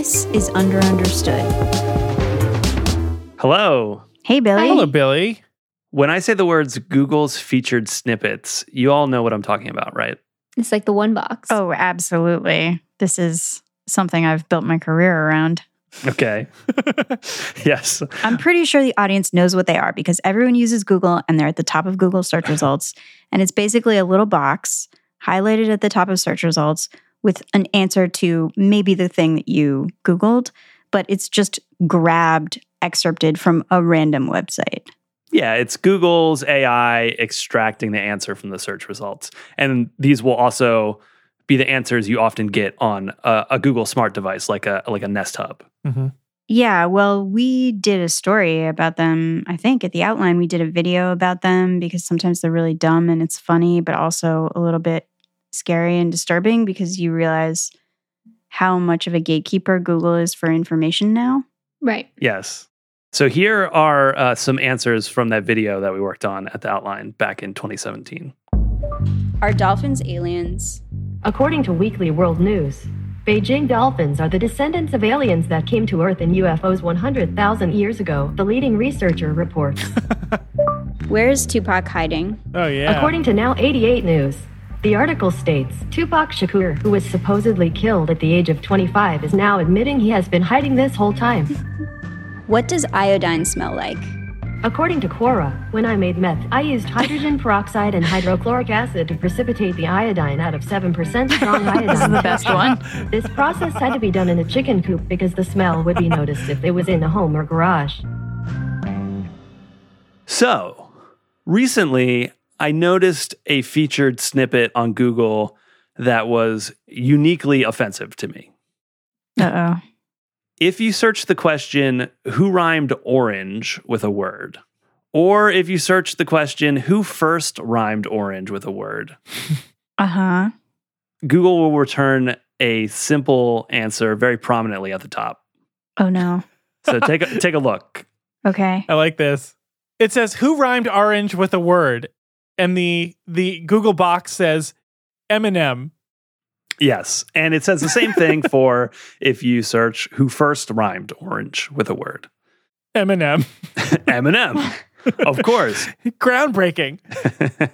This is Under Understood. Hello. Hey, Billy. Hello, Billy. When I say the words Google's featured snippets, you all know what I'm talking about, right? It's like the one box. Oh, absolutely. This is something I've built my career around. Okay. yes. I'm pretty sure the audience knows what they are because everyone uses Google and they're at the top of Google search results. And it's basically a little box highlighted at the top of search results with an answer to maybe the thing that you Googled, but it's just grabbed, excerpted from a random website. Yeah, it's Google's AI extracting the answer from the search results. And these will also be the answers you often get on a, a Google smart device like a like a Nest Hub. hmm Yeah, well, we did a story about them. I think at the outline, we did a video about them because sometimes they're really dumb and it's funny, but also a little bit scary and disturbing because you realize how much of a gatekeeper Google is for information now. Right. Yes. So here are uh, some answers from that video that we worked on at the outline back in 2017. Are dolphins aliens? According to Weekly World News, Beijing dolphins are the descendants of aliens that came to Earth in UFOs 100,000 years ago, the leading researcher reports. Where is Tupac hiding? Oh, yeah. According to Now 88 News, the article states Tupac Shakur, who was supposedly killed at the age of 25, is now admitting he has been hiding this whole time. What does iodine smell like? According to Quora, when I made meth, I used hydrogen peroxide and hydrochloric acid to precipitate the iodine out of 7% strong iodine. This is the best one. This process had to be done in a chicken coop because the smell would be noticed if it was in a home or garage. So, recently I noticed a featured snippet on Google that was uniquely offensive to me. Uh oh. If you search the question, who rhymed orange with a word? Or if you search the question, who first rhymed orange with a word? Uh huh. Google will return a simple answer very prominently at the top. Oh no. So take a, take a look. Okay. I like this. It says, "Who rhymed orange with a word?" And the the Google box says, "Eminem." Yes. And it says the same thing for if you search who first rhymed orange with a word. Eminem. Eminem. of course. Groundbreaking.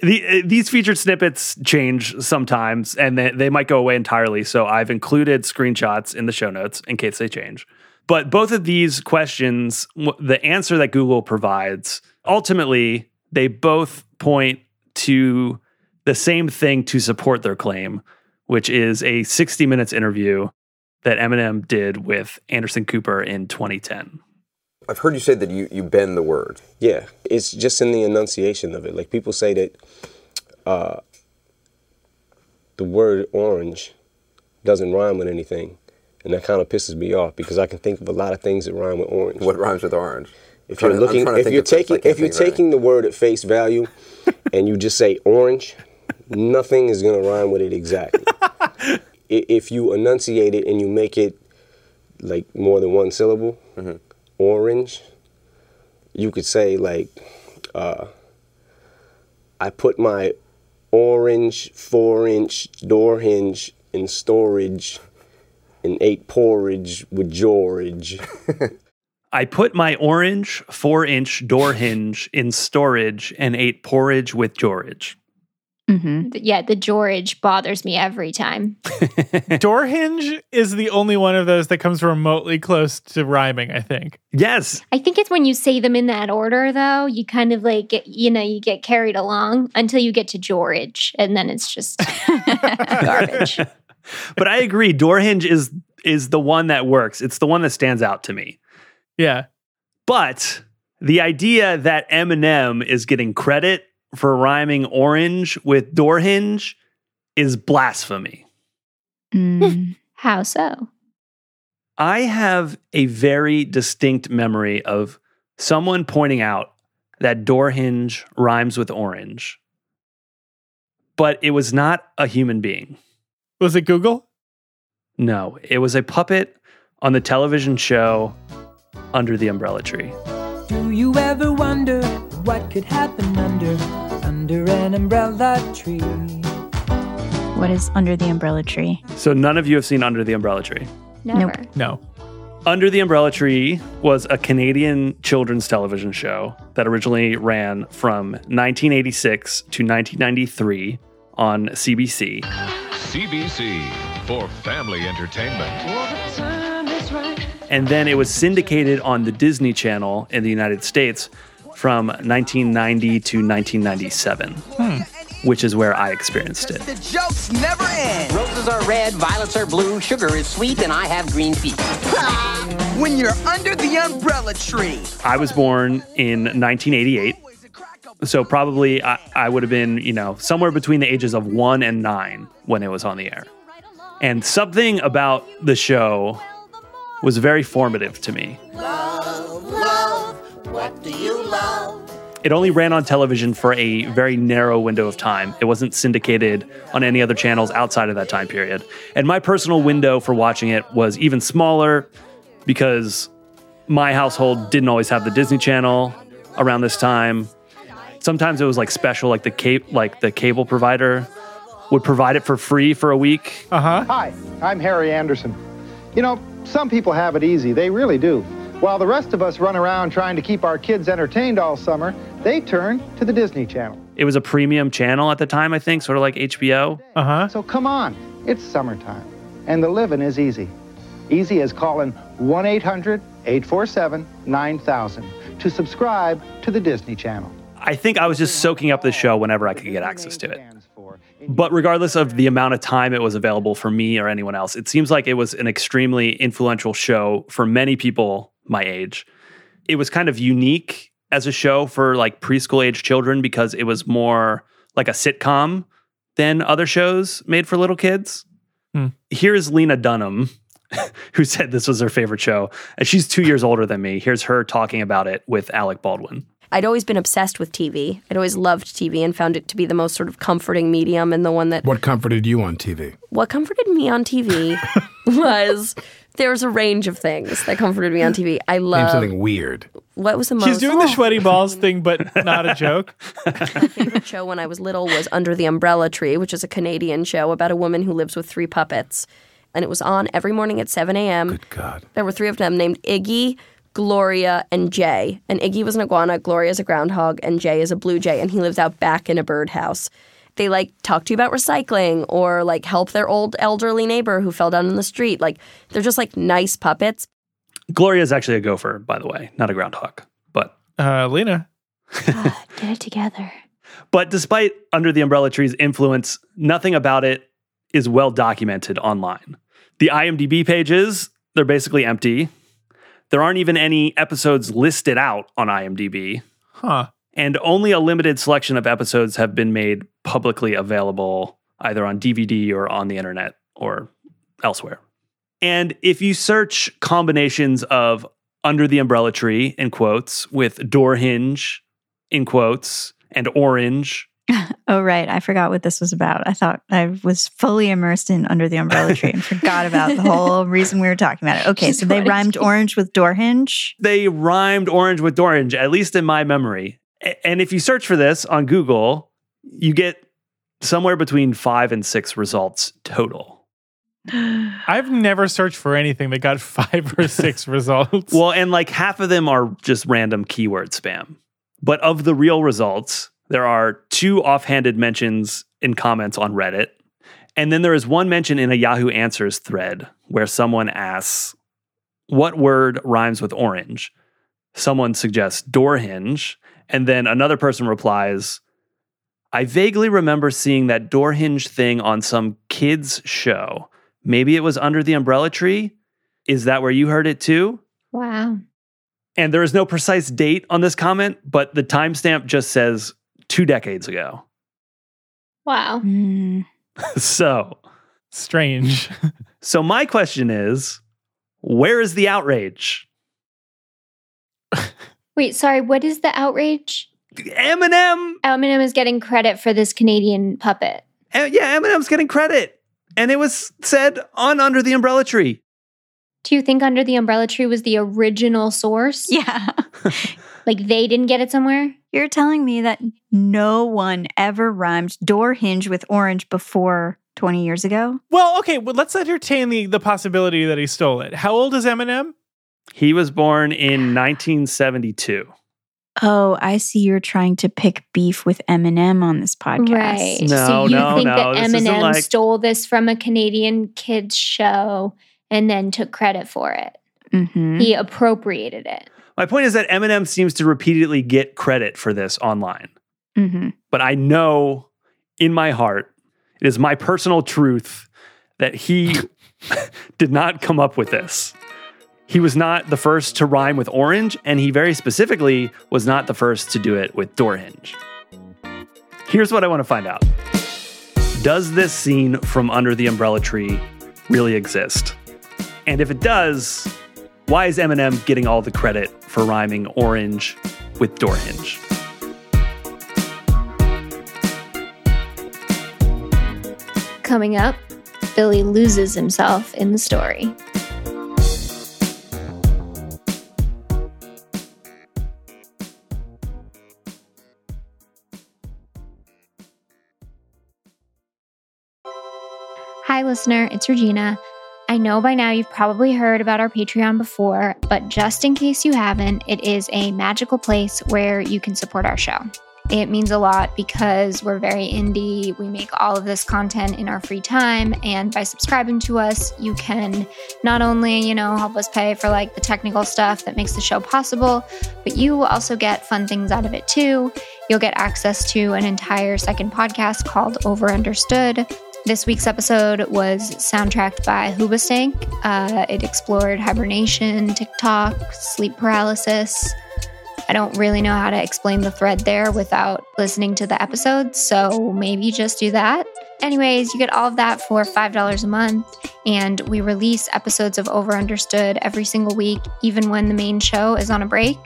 the, uh, these featured snippets change sometimes and they, they might go away entirely. So I've included screenshots in the show notes in case they change. But both of these questions, the answer that Google provides, ultimately, they both point to the same thing to support their claim, which is a 60 minutes interview that Eminem did with Anderson Cooper in 2010. I've heard you say that you, you bend the word. Yeah, it's just in the enunciation of it. Like people say that uh, the word orange doesn't rhyme with anything, and that kind of pisses me off because I can think of a lot of things that rhyme with orange. What rhymes with orange? If you're to- looking, if you're of things. I taking, if you're taking the word at face value, and you just say orange, nothing is gonna rhyme with it exactly. If you enunciate it and you make it like more than one syllable, Mm-hmm. orange, you could say like, uh, I put my orange four inch door hinge in storage and ate porridge with George. I put my orange four inch door hinge in storage and ate porridge with George. Mm-hmm. Yeah, the George bothers me every time. Door hinge is the only one of those that comes remotely close to rhyming, I think. Yes. I think it's when you say them in that order, though, you kind of like, get, you know, you get carried along until you get to George, and then it's just garbage. but I agree. Door hinge is is the one that works. It's the one that stands out to me. Yeah. But the idea that Eminem is getting credit for rhyming orange with door hinge is blasphemy. Mm. How so? I have a very distinct memory of someone pointing out that door hinge rhymes with orange, but it was not a human being. Was it Google? No, it was a puppet on the television show Under the Umbrella Tree. Do you ever wonder what could happen under under an umbrella tree? What is under the umbrella tree? So none of you have seen Under the Umbrella Tree. Never. No. Under the Umbrella Tree was a Canadian children's television show that originally ran from 1986 to 1993 on CBC. CBC for family entertainment. And then it was syndicated on the Disney Channel in the United States from 1990 to 1997, hmm. which is where I experienced it. The jokes never end. Roses are red, violets are blue, sugar is sweet, and I have green feet. When you're under the umbrella tree. I was born in 1988. So probably I, I would have been, you know, somewhere between the ages of one and nine when it was on the air. And something about the show was very formative to me. What do you love? It only ran on television for a very narrow window of time. It wasn't syndicated on any other channels outside of that time period. And my personal window for watching it was even smaller because my household didn't always have the Disney Channel around this time. Sometimes it was like special, like the ca- like the cable provider would provide it for free for a week. Uh huh. Hi, I'm Harry Anderson. You know, some people have it easy, they really do. While the rest of us run around trying to keep our kids entertained all summer, they turn to the Disney Channel. It was a premium channel at the time, I think, sort of like HBO. Uh huh. So come on, it's summertime, and the living is easy. Easy as calling 1 800 847 9000 to subscribe to the Disney Channel. I think I was just soaking up the show whenever I could get access to it. But regardless of the amount of time it was available for me or anyone else, it seems like it was an extremely influential show for many people my age. It was kind of unique as a show for like preschool age children because it was more like a sitcom than other shows made for little kids. Hmm. Here's Lena Dunham, who said this was her favorite show, and she's two years older than me. Here's her talking about it with Alec Baldwin. I'd always been obsessed with TV. I'd always loved TV and found it to be the most sort of comforting medium and the one that What comforted you on TV? what comforted me on TV was there was a range of things that comforted me on TV. I Name love something weird. what was the most She's doing the oh. sweaty balls thing, but not a joke. my favorite show when I was little was Under the Umbrella Tree, which is a Canadian show about a woman who lives with three puppets. And it was on every morning at 7 a.m. Good God. There were three of them named Iggy, Gloria, and Jay. And Iggy was an iguana, Gloria's a groundhog, and Jay is a blue jay, and he lives out back in a birdhouse. They like talk to you about recycling or like help their old elderly neighbor who fell down in the street. Like they're just like nice puppets. Gloria is actually a gopher, by the way, not a groundhog. But Uh, Lena. Get it together. but despite Under the Umbrella Tree's influence, nothing about it is well documented online. The IMDb pages, they're basically empty. There aren't even any episodes listed out on IMDb, Huh. and only a limited selection of episodes have been made publicly available either on DVD or on the internet or elsewhere. And if you search combinations of Under the Umbrella Tree in quotes with Door Hinge in quotes and Orange Oh, right. I forgot what this was about. I thought I was fully immersed in Under the Umbrella Tree and forgot about the whole reason we were talking about it. Okay, so they rhymed orange with door hinge. they rhymed orange with door orange, at least in my memory. And if you search for this on Google, you get somewhere between five and six results total. I've never searched for anything that got five or six results. Well, and like half of them are just random keyword spam. But of the real results, there are two offhanded mentions in comments on Reddit. And then there is one mention in a Yahoo Answers thread where someone asks, What word rhymes with orange? Someone suggests door hinge. And then another person replies, I vaguely remember seeing that door hinge thing on some kids' show. Maybe it was under the umbrella tree. Is that where you heard it too? Wow. And there is no precise date on this comment, but the timestamp just says two decades ago. Wow. Mm. so strange. So my question is, where is the outrage? Wait, sorry, what is the outrage? Eminem. Eminem is getting credit for this Canadian puppet. Eh, Yeah, Eminem's getting credit. And it was said on Under the Umbrella Tree. Do you think Under the Umbrella Tree was the original source? Yeah. Like they didn't get it somewhere? You're telling me that no one ever rhymed door hinge with orange before 20 years ago. Well, okay, well, let's entertain the, the possibility that he stole it. How old is Eminem? He was born in 1972. Oh, I see you're trying to pick beef with Eminem on this podcast. Right. No, so you no, think no, that this isn't Eminem like- stole this from a Canadian kids show and then took credit for it? hmm He appropriated it. My point is that Eminem seems to repeatedly get credit for this online. hmm But I know in my heart, it is my personal truth that he did not come up with this. He was not the first to rhyme with orange, and he very specifically was not the first to do it with door hinge. Here's what I want to find out Does this scene from Under the Umbrella Tree really exist? And if it does, why is Eminem getting all the credit for rhyming orange with door hinge? Coming up, Billy loses himself in the story. Hi, listener, it's Regina. I know by now you've probably heard about our Patreon before, but just in case you haven't, it is a magical place where you can support our show. It means a lot because we're very indie. We make all of this content in our free time. And by subscribing to us, you can not only, you know, help us pay for like the technical stuff that makes the show possible, but you also get fun things out of it too. You'll get access to an entire second podcast called Over Understood. This week's episode was soundtracked by Hoobastank. Uh, it explored hibernation, TikTok, sleep paralysis. I don't really know how to explain the thread there without listening to the episode, so maybe just do that. Anyways, you get all of that for $5 a month, and we release episodes of Over Understood every single week, even when the main show is on a break.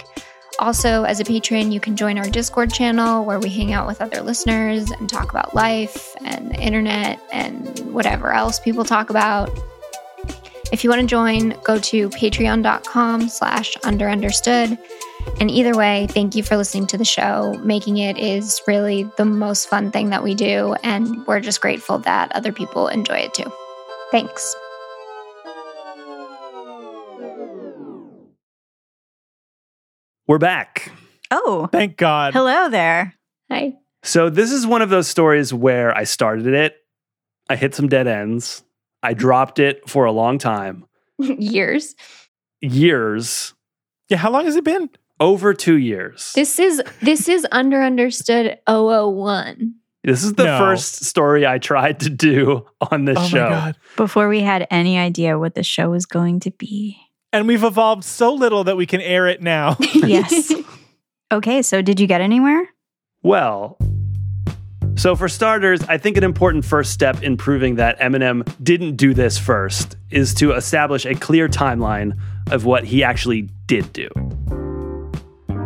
Also, as a patron, you can join our Discord channel where we hang out with other listeners and talk about life and the internet and whatever else people talk about. If you want to join, go to patreon.com slash underunderstood. And either way, thank you for listening to the show. Making it is really the most fun thing that we do, and we're just grateful that other people enjoy it too. Thanks. We're back. Oh, Thank God. hello there. Hi. So this is one of those stories where I started it, I hit some dead ends, I dropped it for a long time, Years. years, Yeah, how long has it been? over two years. This is this is under understood 001. This is the No. first story I tried to do on this oh show. my God. Before we had any idea what the show was going to be. And we've evolved so little that we can air it now. Yes. okay, so did you get anywhere? Well, so for starters, I think an important first step in proving that Eminem didn't do this first is to establish a clear timeline of what he actually did do.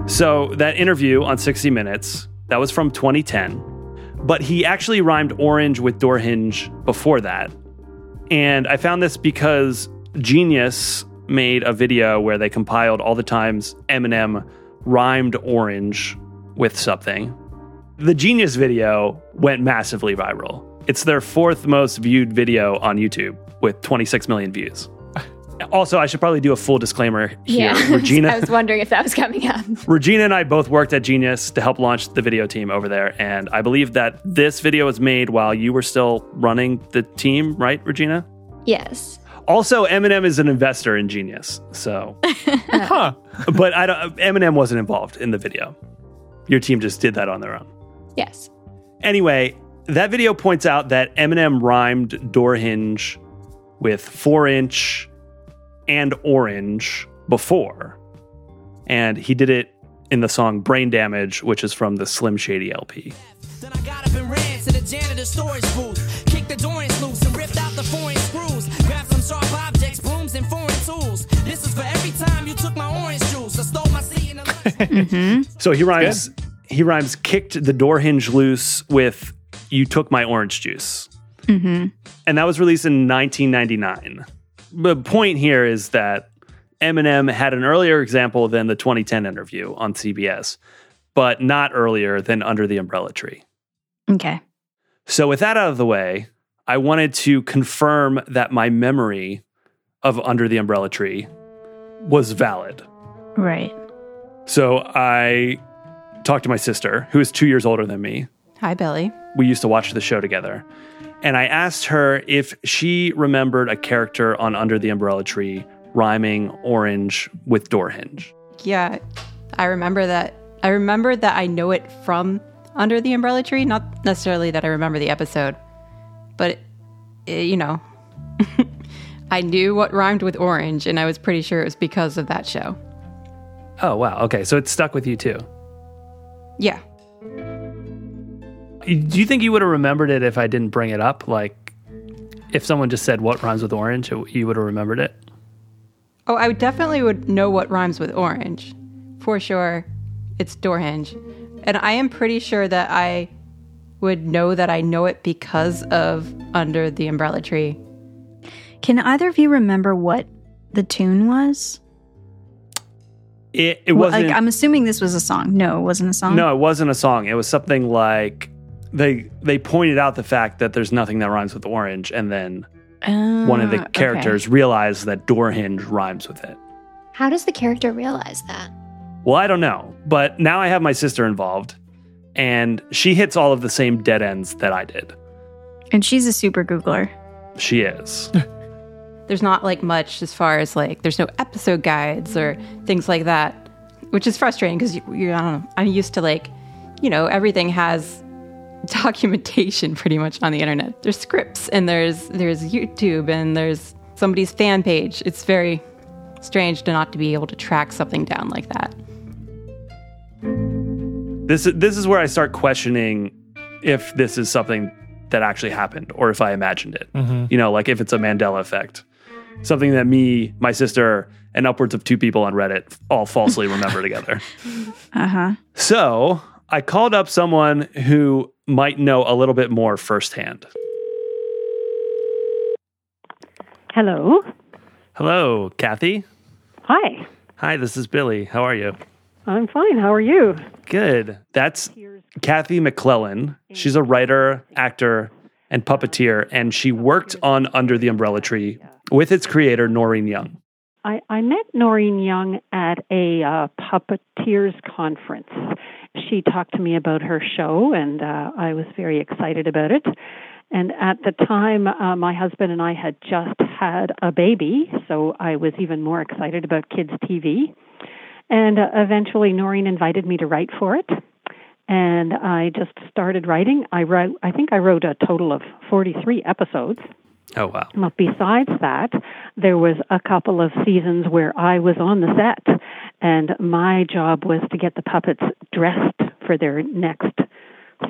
So that interview on 60 Minutes, that was from 2010, but he actually rhymed orange with door hinge before that. And I found this because Genius made a video where they compiled all the times Eminem rhymed orange with something. The Genius video went massively viral. It's their fourth most viewed video on YouTube with 26 million views. Also, I should probably do a full disclaimer here. Yeah. Regina, I was wondering if that was coming up. Regina and I both worked at Genius to help launch the video team over there. And I believe that this video was made while you were still running the team, right, Regina? Yes. Also, Eminem is an investor in Genius. So, huh. but I don't, Eminem wasn't involved in the video. Your team just did that on their own. Yes. Anyway, that video points out that Eminem rhymed door hinge with four inch and orange before. And he did it in the song Brain Damage, which is from the Slim Shady LP. Then I got up and ran to the janitor's storage booth. Kicked the doors loose and ripped out the foreign screws. Grabbed some sharp objects, brooms, and foreign tools. This is for every time you took my orange juice. I stole my seat in the Mm-hmm. So he rhymes he rhymes kicked the door hinge loose with you took my orange juice. Mm-hmm. And that was released in 1999. The point here is that Eminem had an earlier example than the 2010 interview on CBS, but not earlier than Under the Umbrella Tree. Okay. So, with that out of the way, I wanted to confirm that my memory of Under the Umbrella Tree was valid. Right. So I talked to my sister, who is two years older than me. Hi, Billy. We used to watch the show together. And I asked her if she remembered a character on Under the Umbrella Tree rhyming orange with door hinge. Yeah, I remember that. I remember that I know it from Under the Umbrella Tree, not necessarily that I remember the episode, but eh, you know, I knew what rhymed with orange, and I was pretty sure it was because of that show. Oh, wow. Okay. So it stuck with you too. Yeah. Do you think you would have remembered it if I didn't bring it up? Like, if someone just said what rhymes with orange, you would have remembered it? Oh, I would definitely would know what rhymes with orange. For sure. It's door hinge. And I am pretty sure that I would know that I know it because of Under the Umbrella Tree. Can either of you remember what the tune was? It, it wasn't. like, I'm assuming this was a song. No, it wasn't a song. no, it wasn't a song. It was something like they they pointed out the fact that there's nothing that rhymes with orange, and then oh, one of the characters realized that door hinge rhymes with it. How does the character realize that? Well, I don't know, but now I have my sister involved, and she hits all of the same dead ends that I did. And she's a super Googler. She is. There's not like much as far as like there's no episode guides or things like that, which is frustrating because you, you I don't know. I'm used to like, you know, everything has documentation pretty much on the internet. There's scripts and there's there's YouTube and there's somebody's fan page. It's very strange to not to be able to track something down like that. This is this is where I start questioning if this is something that actually happened or if I imagined it. Mhm. You know, like if it's a Mandela effect, something that me, my sister, and upwards of two people on Reddit all falsely remember together. Uh huh. So I called up someone who might know a little bit more firsthand. Hello. Hello, Kathy. Hi. Hi, this is Billy. How are you? I'm fine. How are you? Good. That's Kathy McClellan. She's a writer, actor, and puppeteer, and she worked on Under the Umbrella Tree with its creator, Noreen Young. I, I met Noreen Young at a uh, puppeteers conference. She talked to me about her show, and uh, I was very excited about it. And at the time, uh, my husband and I had just had a baby, so I was even more excited about kids' TV. And uh, eventually, Noreen invited me to write for it. And I just started writing. I wrote, I think I wrote a total of 43 episodes. Oh, wow. But besides that, there was a couple of seasons where I was on the set, and my job was to get the puppets dressed for their next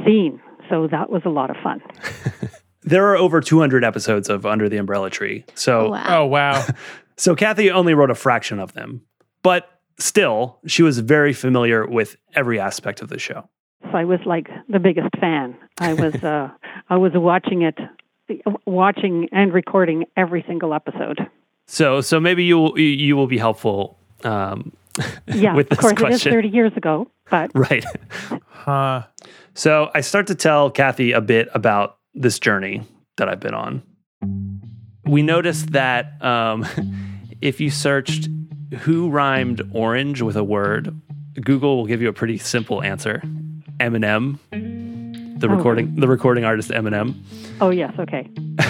scene. So that was a lot of fun. There are over 200 episodes of Under the Umbrella Tree. So, Oh, wow. so Kathy only wrote a fraction of them, but still, she was very familiar with every aspect of the show. So I was like the biggest fan. I was uh, I was watching it, watching and recording every single episode. So, so maybe you will, you will be helpful um, Yeah, with this of course question. it is 30 years ago, but Right. Huh. So I start to tell Kathy a bit about this journey that I've been on. We noticed that um, if you searched who rhymed orange with a word, Google will give you a pretty simple answer. Eminem, the Oh. recording the recording artist Eminem. oh yes, okay. Do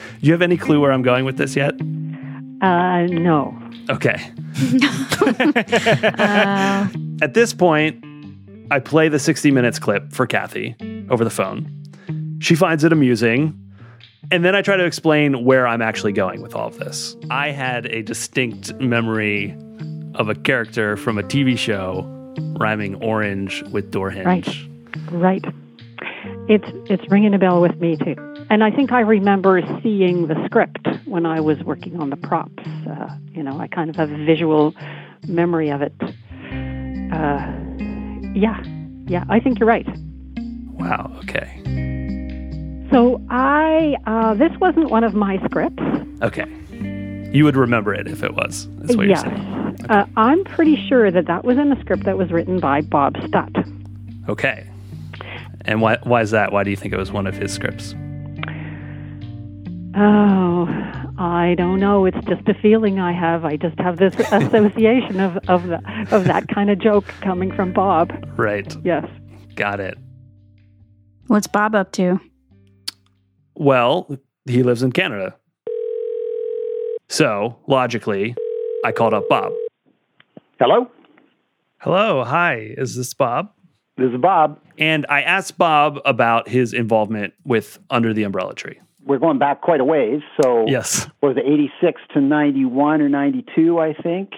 you have any clue where I'm going with this yet? Uh, no. Okay. At this point, I play the 60 minutes clip for Kathy over the phone. She finds it amusing. And then I try to explain where I'm actually going with all of this. I had a distinct memory of a character from a TV show rhyming orange with door hinge. Right. Right. It's it's ringing a bell with me too. And I think I remember seeing the script when I was working on the props. Uh, you know, I kind of have a visual memory of it. Uh, yeah, yeah, I think you're right. Wow, okay. So I uh, this wasn't one of my scripts. Okay. You would remember it if it was. That's what yes, you're saying. uh, I'm pretty sure that that was in a script that was written by Bob Stutt. Okay. And why why is that? Why do you think it was one of his scripts? Oh, I don't know. It's just a feeling I have. I just have this association of of, the, of that kind of joke coming from Bob. Right. Yes. Got it. What's Bob up to? Well, he lives in Canada. So, logically, I called up Bob. Hello? Hello. Hi. Is this Bob? This is Bob. And I asked Bob about his involvement with Under the Umbrella Tree. We're going back quite a ways. So, Yes. was it 86 to 91 or 92, I think?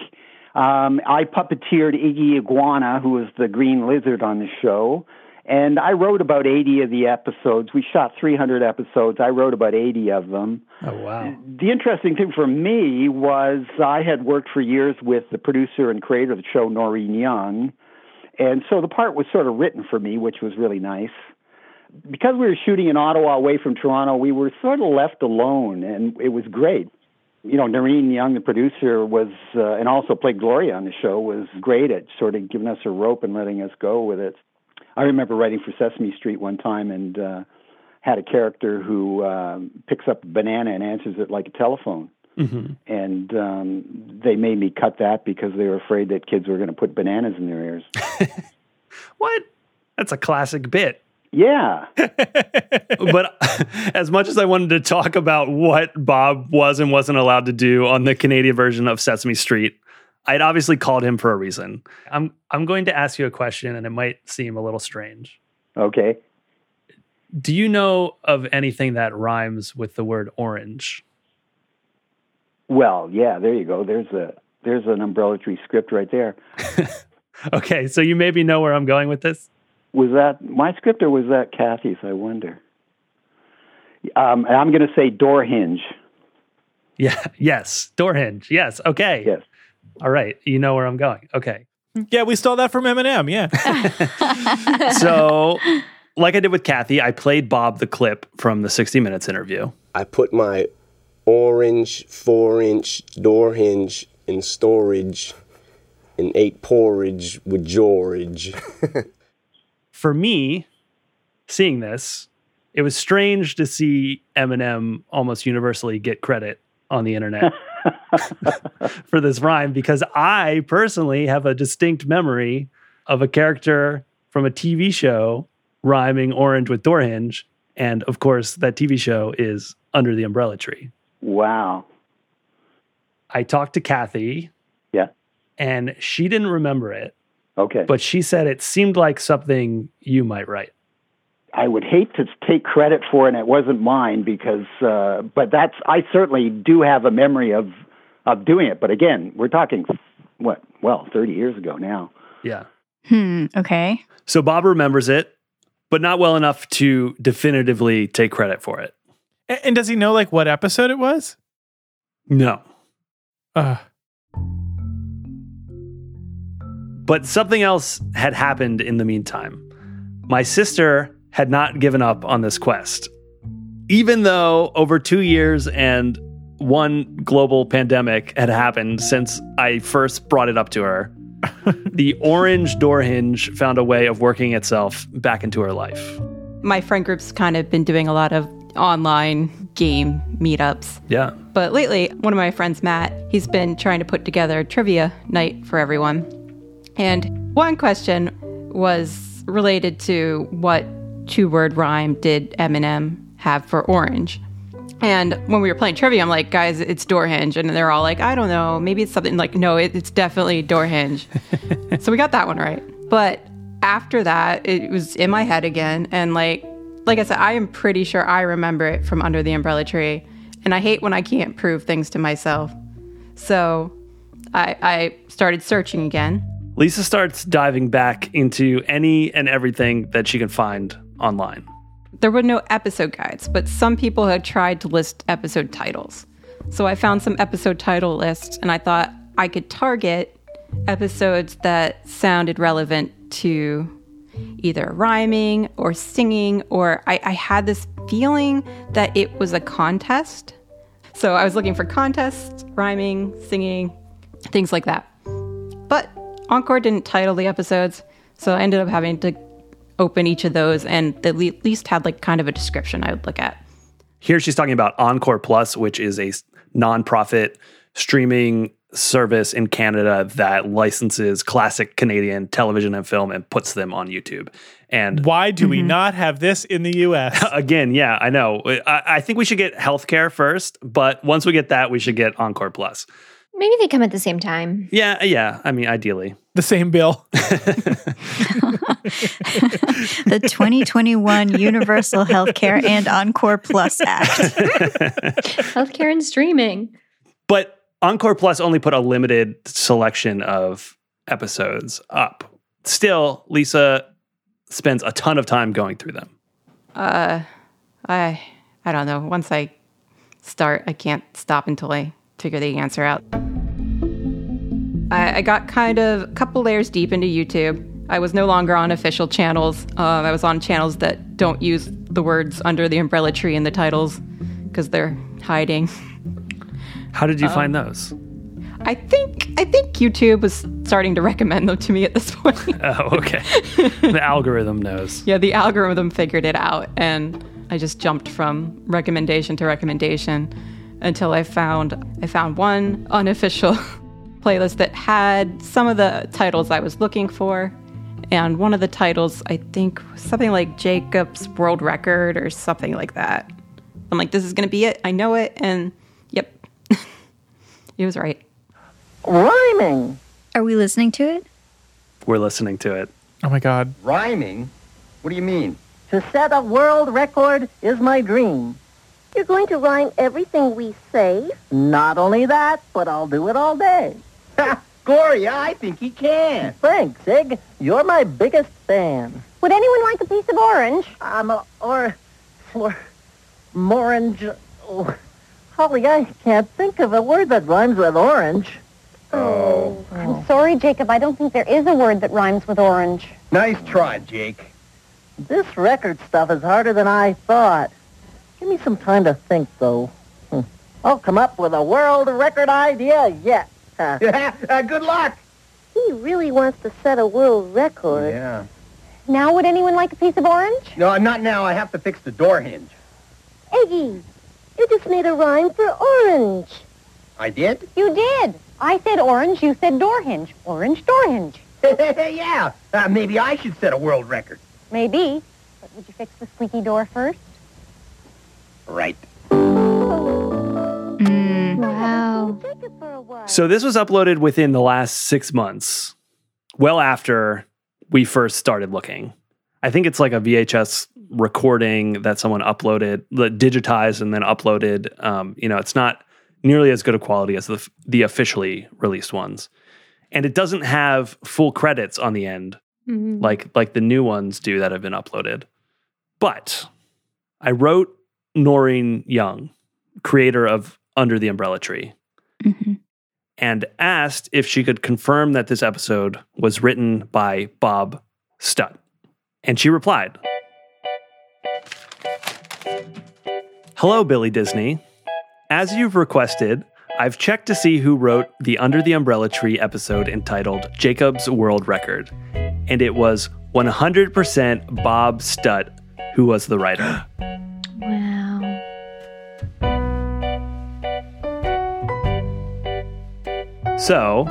Um, I puppeteered Iggy Iguana, who was the green lizard on the show. And I wrote about 80 of the episodes. We shot 300 episodes. I wrote about 80 of them. Oh, wow. The interesting thing for me was I had worked for years with the producer and creator of the show, Noreen Young. And so the part was sort of written for me, which was really nice. Because we were shooting in Ottawa away from Toronto, we were sort of left alone, and it was great. You know, Noreen Young, the producer, was, uh, and also played Gloria on the show, was great at sort of giving us a rope and letting us go with it. I remember writing for Sesame Street one time and uh, had a character who uh, picks up a banana and answers it like a telephone. Mm-hmm. And um, they made me cut that because they were afraid that kids were going to put bananas in their ears. What? That's a classic bit. Yeah. but as much as I wanted to talk about what Bob was and wasn't allowed to do on the Canadian version of Sesame Street, I'd obviously called him for a reason. I'm I'm going to ask you a question and it might seem a little strange. Okay. Do you know of anything that rhymes with the word orange? Well, yeah, there you go. There's a there's an umbrella tree script right there. Okay, so you maybe know where I'm going with this. Was that my script or was that Kathy's? I wonder. Um, and I'm going to say door hinge. Yeah, yes, door hinge. Yes, okay. Yes. All right, you know where I'm going. Okay. Hmm. Yeah, we stole that from Eminem. Yeah. So, like I did with Kathy, I played Bob the clip from the 60 Minutes interview. I put my orange four inch door hinge in storage and ate porridge with George. For me, seeing this, it was strange to see Eminem almost universally get credit on the internet for this rhyme because I personally have a distinct memory of a character from a TV show rhyming orange with door hinge. And of course, that TV show is Under the Umbrella Tree. Wow. I talked to Kathy. Yeah. And she didn't remember it, Okay. but she said it seemed like something you might write. I would hate to take credit for it, and it wasn't mine because, uh, but that's I certainly do have a memory of of doing it. But again, we're talking what? Well, thirty years ago now. Yeah. Hmm. Okay. So Bob remembers it, but not well enough to definitively take credit for it. A- And does he know like what episode it was? No. Uh, But something else had happened in the meantime. My sister had not given up on this quest. Even though over two years and one global pandemic had happened since I first brought it up to her, the orange door hinge found a way of working itself back into her life. My friend group's kind of been doing a lot of online game meetups. Yeah. But lately, one of my friends, Matt, he's been trying to put together a trivia night for everyone. And one question was related to what two word rhyme did Eminem have for orange? And when we were playing trivia, I'm like, guys, it's door hinge. And they're all like, I don't know. Maybe it's something like, no, it, it's definitely door hinge. so we got that one right. But after that, it was in my head again. And like, like I said, I am pretty sure I remember it from under the umbrella tree. And I hate when I can't prove things to myself. So I, I started searching again. Lisa starts diving back into any and everything that she can find online. There were no episode guides, but some people had tried to list episode titles. So I found some episode title lists and I thought I could target episodes that sounded relevant to either rhyming or singing, or I, I had this feeling that it was a contest. So I was looking for contests, rhyming, singing, things like that. But Encore didn't title the episodes, so I ended up having to open each of those and at least had like kind of a description I would look at. Here she's talking about Encore Plus, which is a nonprofit streaming service in Canada that licenses classic Canadian television and film and puts them on YouTube. And Why do we mm-hmm. not have this in the US? again, yeah, I know. I, I think we should get healthcare first, but once we get that, we should get Encore Plus. Maybe they come at the same time. Yeah, yeah. I mean, ideally. the same bill. The 2021 Universal Healthcare and Encore Plus Act. Healthcare and streaming. But Encore Plus only put a limited selection of episodes up. Still, Lisa spends a ton of time going through them. Uh, I I don't know. Once I start, I can't stop until I figure the answer out. I, I got kind of a couple layers deep into YouTube. I was no longer on official channels. Uh, I was on channels that don't use the words under the umbrella tree in the titles because they're hiding. How did you Um, find those? I think I think YouTube was starting to recommend them to me at this point. Oh, okay. the algorithm knows. yeah, the algorithm figured it out, and I just jumped from recommendation to recommendation until I found I found one unofficial playlist that had some of the titles I was looking for, and one of the titles I think was something like Jacob's World Record or something like that. I'm like, this is gonna be it. I know it, and yep, he was right. Rhyming. Are we listening to it? We're listening to it. Oh my god. Rhyming? What do you mean? To set a world record is my dream. You're going to rhyme everything we say? Not only that, but I'll do it all day. Gloria, I think he can. Thanks, Sig. You're my biggest fan. Would anyone like a piece of orange? I'm a, or, or, morange. Oh, Holly, I can't think of a word that rhymes with orange. Oh. oh. I'm sorry, Jacob. I don't think there is a word that rhymes with orange. Nice try, Jake. This record stuff is harder than I thought. Give me some time to think, though. Hmm. I'll come up with a world record idea yet. uh, good luck. He really wants to set a world record. Yeah. Now, would anyone like a piece of orange? No, not now. I have to fix the door hinge. Iggy, you just made a rhyme for orange. I did? You did. I said orange, you said door hinge. Orange door hinge. yeah. Uh, maybe I should set a world record. Maybe. But would you fix the squeaky door first? Right. Wow. So this was uploaded within the last six months, well after we first started looking. I think it's like a VHS recording that someone uploaded, that digitized and then uploaded. Um, you know, it's not nearly as good a quality as the, the officially released ones, and it doesn't have full credits on the end Mhm. like like the new ones do that have been uploaded. But I wrote Noreen Young, creator of Under the Umbrella Tree, mm-hmm. and asked if she could confirm that this episode was written by Bob Stutt. And she replied Hello, Billy Disney. As you've requested, I've checked to see who wrote the Under the Umbrella Tree episode entitled Jacob's World Record, and it was 100% Bob Stutt who was the writer. So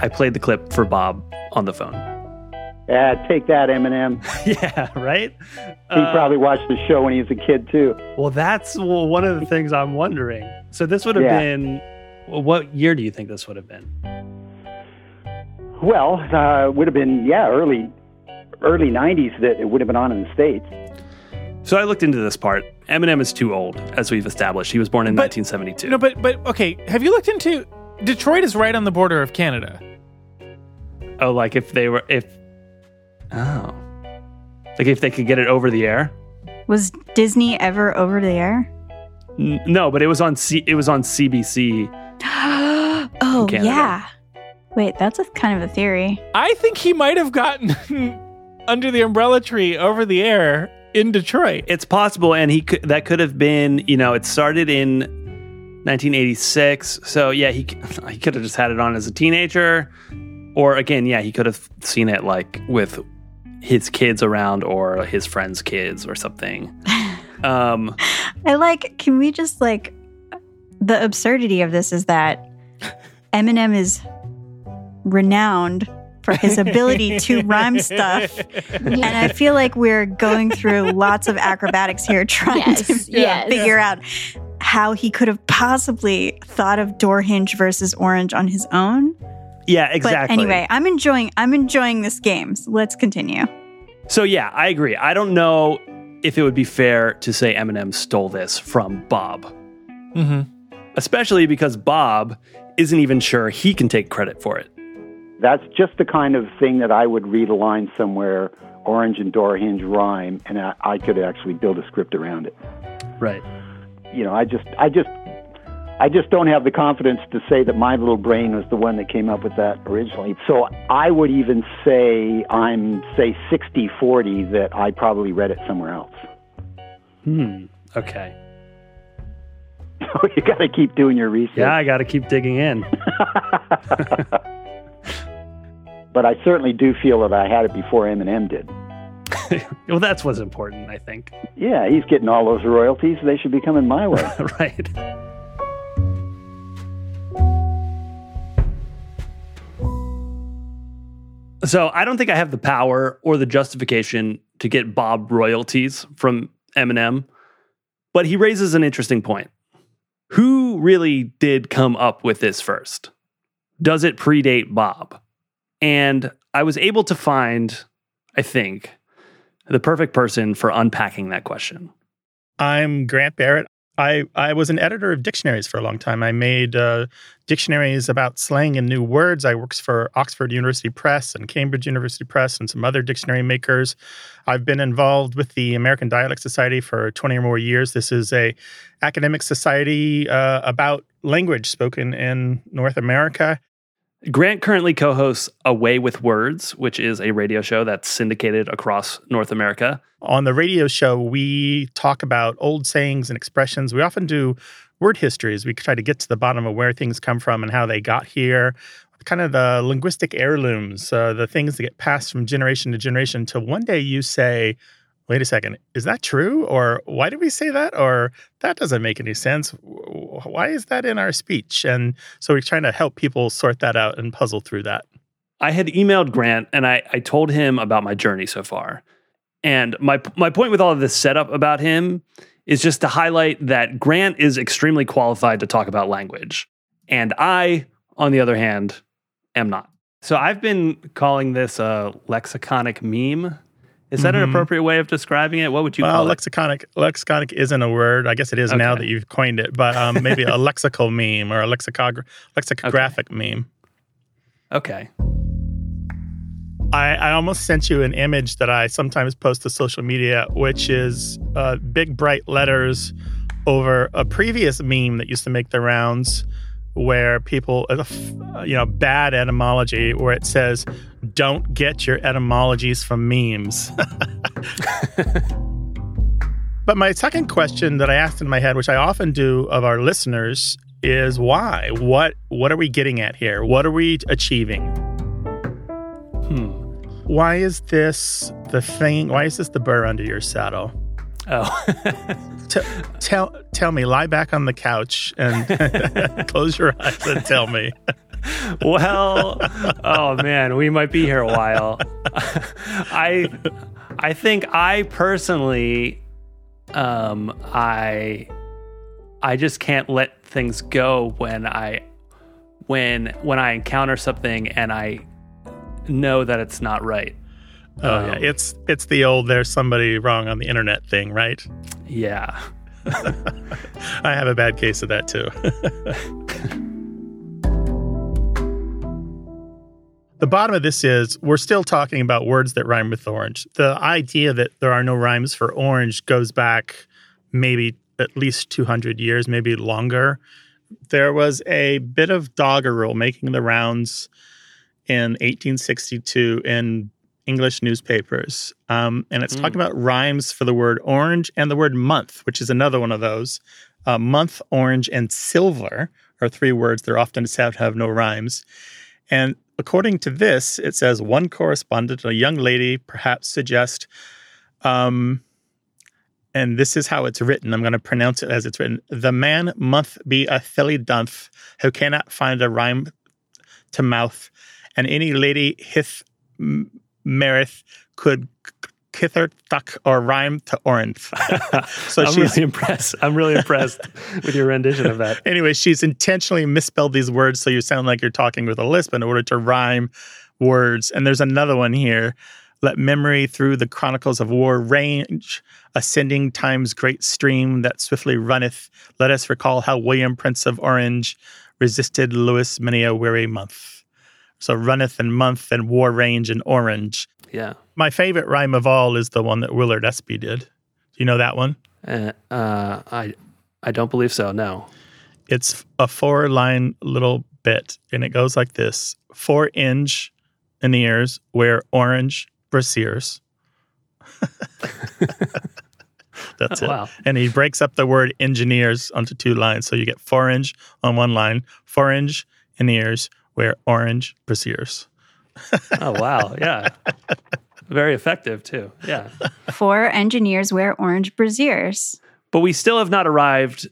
I played the clip for Bob on the phone. Yeah, take that, Eminem. yeah, right? He probably watched the show when he was a kid, too. Well, that's well, one of the things I'm wondering. So this would have Yeah. been, what year do you think this would have been? Well, uh, would have been, yeah, early early 90s that it would have been on in the States. So I looked into this part. Eminem is too old, as we've established. He was born in 1972. No, but but okay. Have you looked into Detroit? Is right on the border of Canada. Oh, like if they were, if, oh, like if they could get it over the air? Was Disney ever over the air? N- no, but it was on C, it was on CBC. oh, Canada. yeah. Wait, that's a kind of a theory. I think he might have gotten under the umbrella tree over the air in Detroit. It's possible, and he could, that could have been, you know, it started in 1986. So yeah, he he could have just had it on as a teenager, or again, yeah, he could have seen it like with his kids around or his friends' kids or something. Um, I like, can we just like, the absurdity of this is that Eminem is renowned for his ability to rhyme stuff. And I feel like we're going through lots of acrobatics here trying Yes, to yes. figure out how he could have possibly thought of door hinge versus orange on his own. yeah, exactly. But anyway, I'm enjoying I'm enjoying this game. So let's continue. So yeah, I agree. I don't know if it would be fair to say Eminem stole this from Bob, Mm-hmm. especially because Bob isn't even sure he can take credit for it. That's just the kind of thing that I would read a line somewhere, orange and door hinge rhyme, and I, I could actually build a script around it. Right. You know, I just, I just, I just don't have the confidence to say that my little brain was the one that came up with that originally. So I would even say I'm, say, 60-40 that I probably read it somewhere else. Hmm. Okay. you got to keep doing your research. Yeah, I got to keep digging in. But I certainly do feel that I had it before Eminem did. well, that's what's important, I think. Yeah, he's getting all those royalties. They should be coming my way. right. So I don't think I have the power or the justification to get Bob royalties from Eminem, but he raises an interesting point. Who really did come up with this first? Does it predate Bob? And I was able to find, I think, the perfect person for unpacking that question. I'm Grant Barrett. I, I was an editor of dictionaries for a long time. I made uh, dictionaries about slang and new words. I worked for Oxford University Press and Cambridge University Press and some other dictionary makers. I've been involved with the American Dialect Society for 20 or more years. This is a academic society uh, about language spoken in North America. Grant currently co hosts A Way with Words, which is a radio show that's syndicated across North America. On the radio show, we talk about old sayings and expressions. We often do word histories. We try to get to the bottom of where things come from and how they got here, kind of the linguistic heirlooms, uh, the things that get passed from generation to generation till one day you say, wait a second, is that true? Or why did we say that? Or that doesn't make any sense. Why is that in our speech? And so we're trying to help people sort that out and puzzle through that. I had emailed Grant and I, I told him about my journey so far. And my my point with all of this setup about him is just to highlight that Grant is extremely qualified to talk about language. And I, on the other hand, am not. So I've been calling this a lexiconic meme. Is that an Mhm. appropriate way of describing it? What would you well, call it? lexiconic lexiconic isn't a word. I guess it is now that you've coined it, but um, maybe a lexical meme or a lexicogra- lexicographic meme. Okay. I, I almost sent you an image that I sometimes post to social media, which is uh, big bright letters over a previous meme that used to make the rounds, where people, uh, you know, bad etymology, where it says, "Don't get your etymologies from memes." But my second question that I asked in my head, which I often do of our listeners, is why? What what are we getting at here? What are we achieving? Hmm. Why is this the thing? Why is this the burr under your saddle? Oh. T- tell tell me, lie back on the couch and close your eyes and tell me. well, oh man, we might be here a while. I I think I personally um I I just can't let things go when I when when I encounter something and I know that it's not right. Oh Um, yeah, it's it's the old "there's somebody wrong on the internet" thing, right? Yeah. I have a bad case of that too. the bottom of this is we're still talking about words that rhyme with orange. The idea that there are no rhymes for orange goes back maybe at least 200 years, maybe longer. There was a bit of doggerel making the rounds in 1862 in English newspapers. Um, and it's talking about rhymes for the word orange and the word month, which is another one of those. Uh, month, orange, and silver are three words that are often said to have no rhymes. And according to this, it says one correspondent, a young lady, perhaps suggest um, and this is how it's written. I'm going to pronounce it as it's written. The man must be a silly dunce who cannot find a rhyme to mouth, and any lady hith m- merith could kither thuck or rhyme to orange. so I'm she's really impressed. I'm really impressed with your rendition of that. Anyway, she's intentionally misspelled these words so you sound like you're talking with a lisp in order to rhyme words. And there's another one here. Let memory through the chronicles of war range, ascending time's great stream that swiftly runneth. Let us recall how William, Prince of Orange, resisted Louis many a weary month. So runneth and month and war range and orange. Yeah. My favorite rhyme of all is the one that Willard Espy did. Do you know that one? Uh, uh, I I don't believe so. No. It's a four line little bit, and it goes like this Four inch in the ears, wear orange brasiers. That's Oh, it. wow. And he breaks up the word engineers onto two lines. So you get four inch on one line, four inch in the ears, wear orange brasiers. Oh wow. Yeah. Very effective too. Yeah. Four engineers wear orange brassiers. But we still have not arrived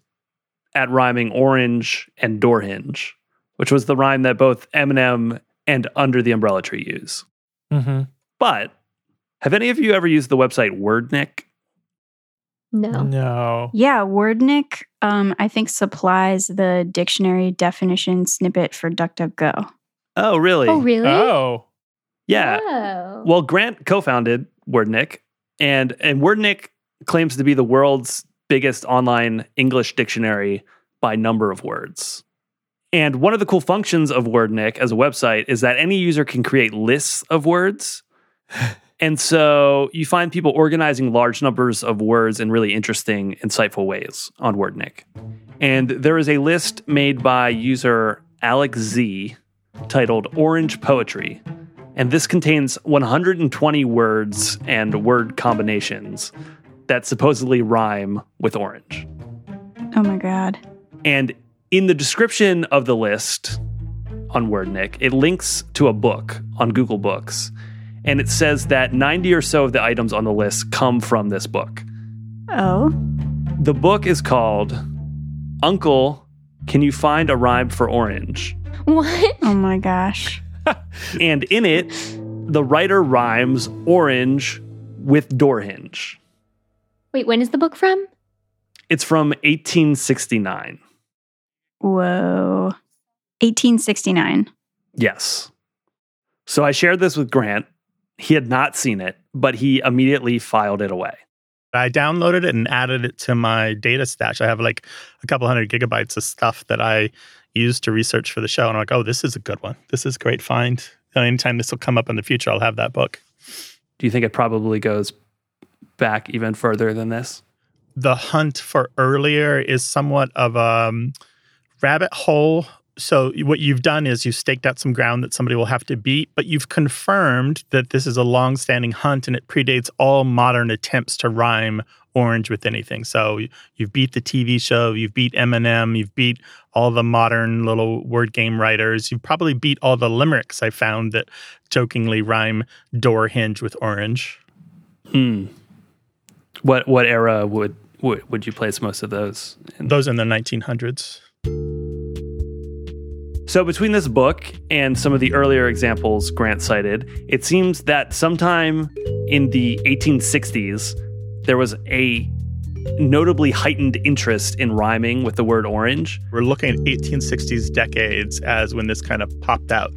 at rhyming orange and door hinge, which was the rhyme that both Eminem and Under the Umbrella Tree use. Mm-hmm. But have any of you ever used the website Wordnik? No. No. Yeah, Wordnik, um, I think supplies the dictionary definition snippet for DuckDuckGo. Oh, really? Oh, really? Oh. Yeah. Oh. Well, Grant co-founded Wordnik, and and Wordnik claims to be the world's biggest online English dictionary by number of words. And one of the cool functions of Wordnik as a website is that any user can create lists of words. And so you find people organizing large numbers of words in really interesting, insightful ways on WordNik. And there is a list made by user Alex Z titled Orange Poetry. And this contains 120 words and word combinations that supposedly rhyme with orange. Oh my God. And in the description of the list on WordNik, it links to a book on Google Books. And it says that 90 or so of the items on the list come from this book. Oh. The book is called Uncle, Can You Find a Rhyme for Orange? What? Oh my gosh. And in it, the writer rhymes orange with door hinge. Wait, when is the book from? It's from 1869. Whoa. 1869. Yes. So I shared this with Grant. He had not seen it, but he immediately filed it away. I downloaded it and added it to my data stash. I have like a couple hundred gigabytes of stuff that I use to research for the show. And I'm like, oh, this is a good one. This is a great find. And anytime this will come up in the future, I'll have that book. Do you think it probably goes back even further than this? The hunt for earlier is somewhat of a um, rabbit hole. So what you've done is you've staked out some ground that somebody will have to beat, but you've confirmed that this is a long-standing hunt and it predates all modern attempts to rhyme orange with anything. So you've beat the TV show, you've beat Eminem, you've beat all the modern little word game writers. You've probably beat all the limericks I found that jokingly rhyme door hinge with orange. Hmm. What what era would would, would you place most of those? In? Those in the 1900s. So, between this book and some of the earlier examples Grant cited, it seems that sometime in the 1860s, there was a notably heightened interest in rhyming with the word orange. We're looking at 1860s decades as when this kind of popped out.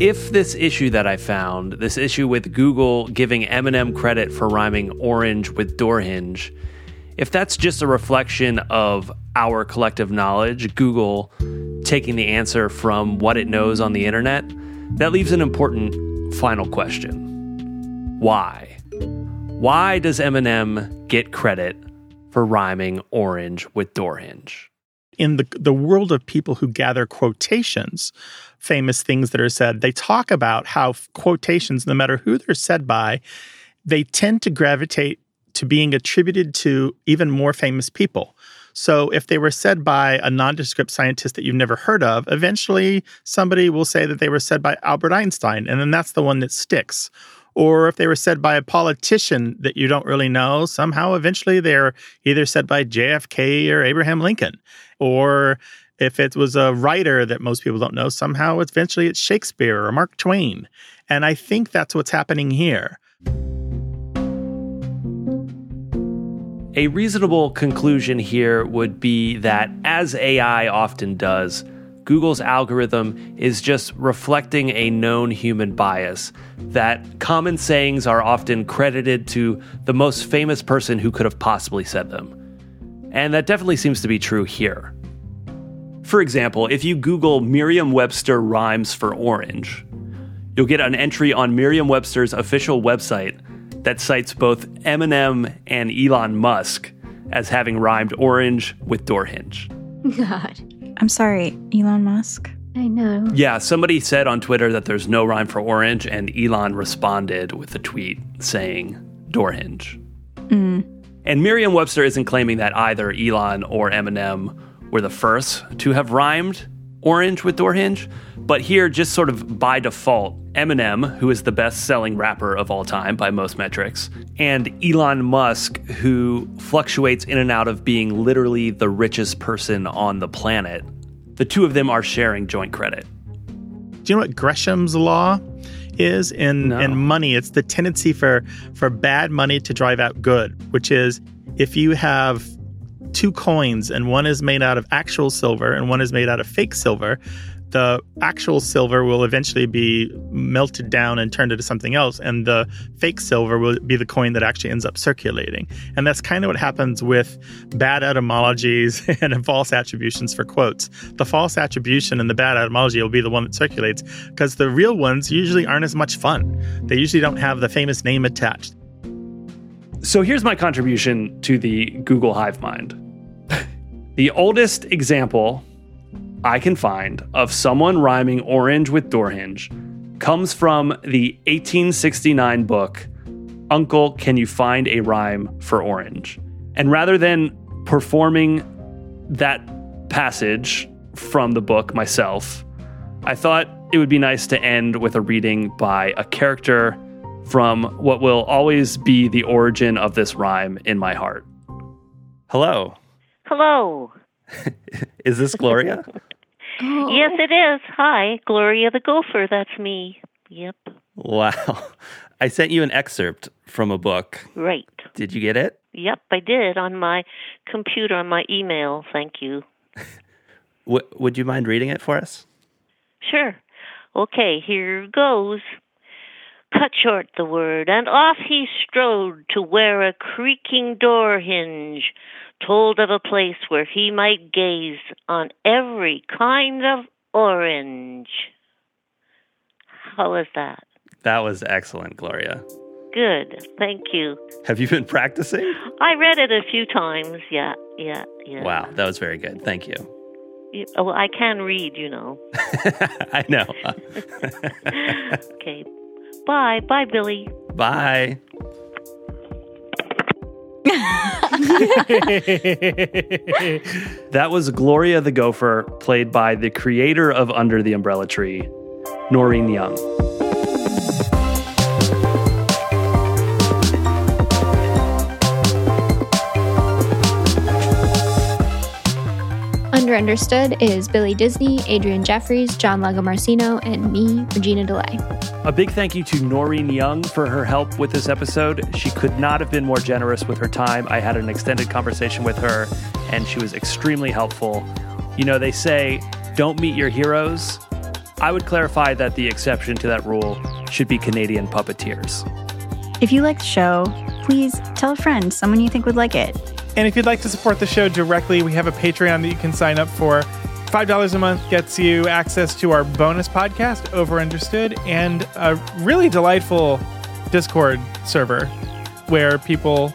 If this issue that I found, this issue with Google giving Eminem credit for rhyming orange with door hinge, if that's just a reflection of our collective knowledge, Google taking the answer from what it knows on the internet, that leaves an important final question. Why? Why does Eminem get credit for rhyming orange with door hinge? in the the world of people who gather quotations, famous things that are said, they talk about how quotations, no matter who they're said by, they tend to gravitate to being attributed to even more famous people. So if they were said by a nondescript scientist that you've never heard of, eventually somebody will say that they were said by Albert Einstein, and then that's the one that sticks. or if they were said by a politician that you don't really know, somehow eventually they're either said by JFK or Abraham Lincoln. Or if it was a writer that most people don't know, somehow eventually it's Shakespeare or Mark Twain. And I think that's what's happening here. A reasonable conclusion here would be that, as AI often does, Google's algorithm is just reflecting a known human bias, that common sayings are often credited to the most famous person who could have possibly said them. And that definitely seems to be true here. For example, if you Google Merriam Webster rhymes for orange, you'll get an entry on Merriam Webster's official website that cites both Eminem and Elon Musk as having rhymed orange with door hinge. God. I'm sorry, Elon Musk. I know. Yeah, somebody said on Twitter that there's no rhyme for orange, and Elon responded with a tweet saying door hinge. Mm. And Merriam Webster isn't claiming that either Elon or Eminem were the first to have rhymed orange with door hinge, but here, just sort of by default, Eminem, who is the best selling rapper of all time by most metrics, and Elon Musk, who fluctuates in and out of being literally the richest person on the planet, the two of them are sharing joint credit. Do you know what Gresham's law is in in money? It's the tendency for for bad money to drive out good, which is if you have two coins and one is made out of actual silver and one is made out of fake silver, the actual silver will eventually be melted down and turned into something else, and the fake silver will be the coin that actually ends up circulating. And that's kind of what happens with bad etymologies and false attributions for quotes. The false attribution and the bad etymology will be the one that circulates because the real ones usually aren't as much fun. They usually don't have the famous name attached. So here's my contribution to the Google Hive Mind. the oldest example I can find of someone rhyming orange with door hinge comes from the 1869 book Uncle, Can You Find a Rhyme for Orange? And rather than performing that passage from the book myself, I thought it would be nice to end with a reading by a character from what will always be the origin of this rhyme in my heart. Hello. Hello. Is this Gloria? Oh. Yes, it is. Hi, Gloria the Gopher. That's me. Yep. wow. I sent you an excerpt from a book. Right. Did you get it? Yep, I did on my computer, on my email. Thank you. W- would you mind reading it for us? Sure. Okay, here goes. Cut short the word, and off he strode to where a creaking door hinge told of a place where he might gaze on every kind of orange. How was that? That was excellent, Gloria. Good. Thank you. Have you been practicing? I read it a few times. Yeah, yeah, yeah. Wow, that was very good. Thank you. You- oh, I can read, you know. I know. Okay. Bye. Bye, Billy. Bye. that was Gloria the Gopher, played by the creator of Under the Umbrella Tree, Noreen Young. Understood is Billy Disney, Adrian Jeffries, John Lagomarsino, and me, Regina DeLay. A big thank you to Noreen Young for her help with this episode. She could not have been more generous with her time. I had an extended conversation with her, and she was extremely helpful. You know, they say, don't meet your heroes. I would clarify that the exception to that rule should be Canadian puppeteers. If you like the show, please tell a friend, someone you think would like it. And if you'd like to support the show directly, we have a Patreon that you can sign up for. $5 a month gets you access to our bonus podcast, Over Understood, and a really delightful Discord server where people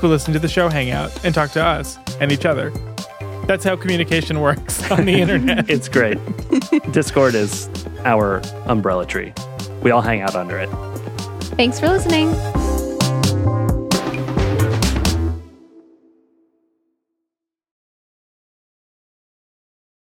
who listen to the show hang out and talk to us and each other. That's how communication works on the internet. it's great. Discord is our umbrella tree. We all hang out under it. Thanks for listening.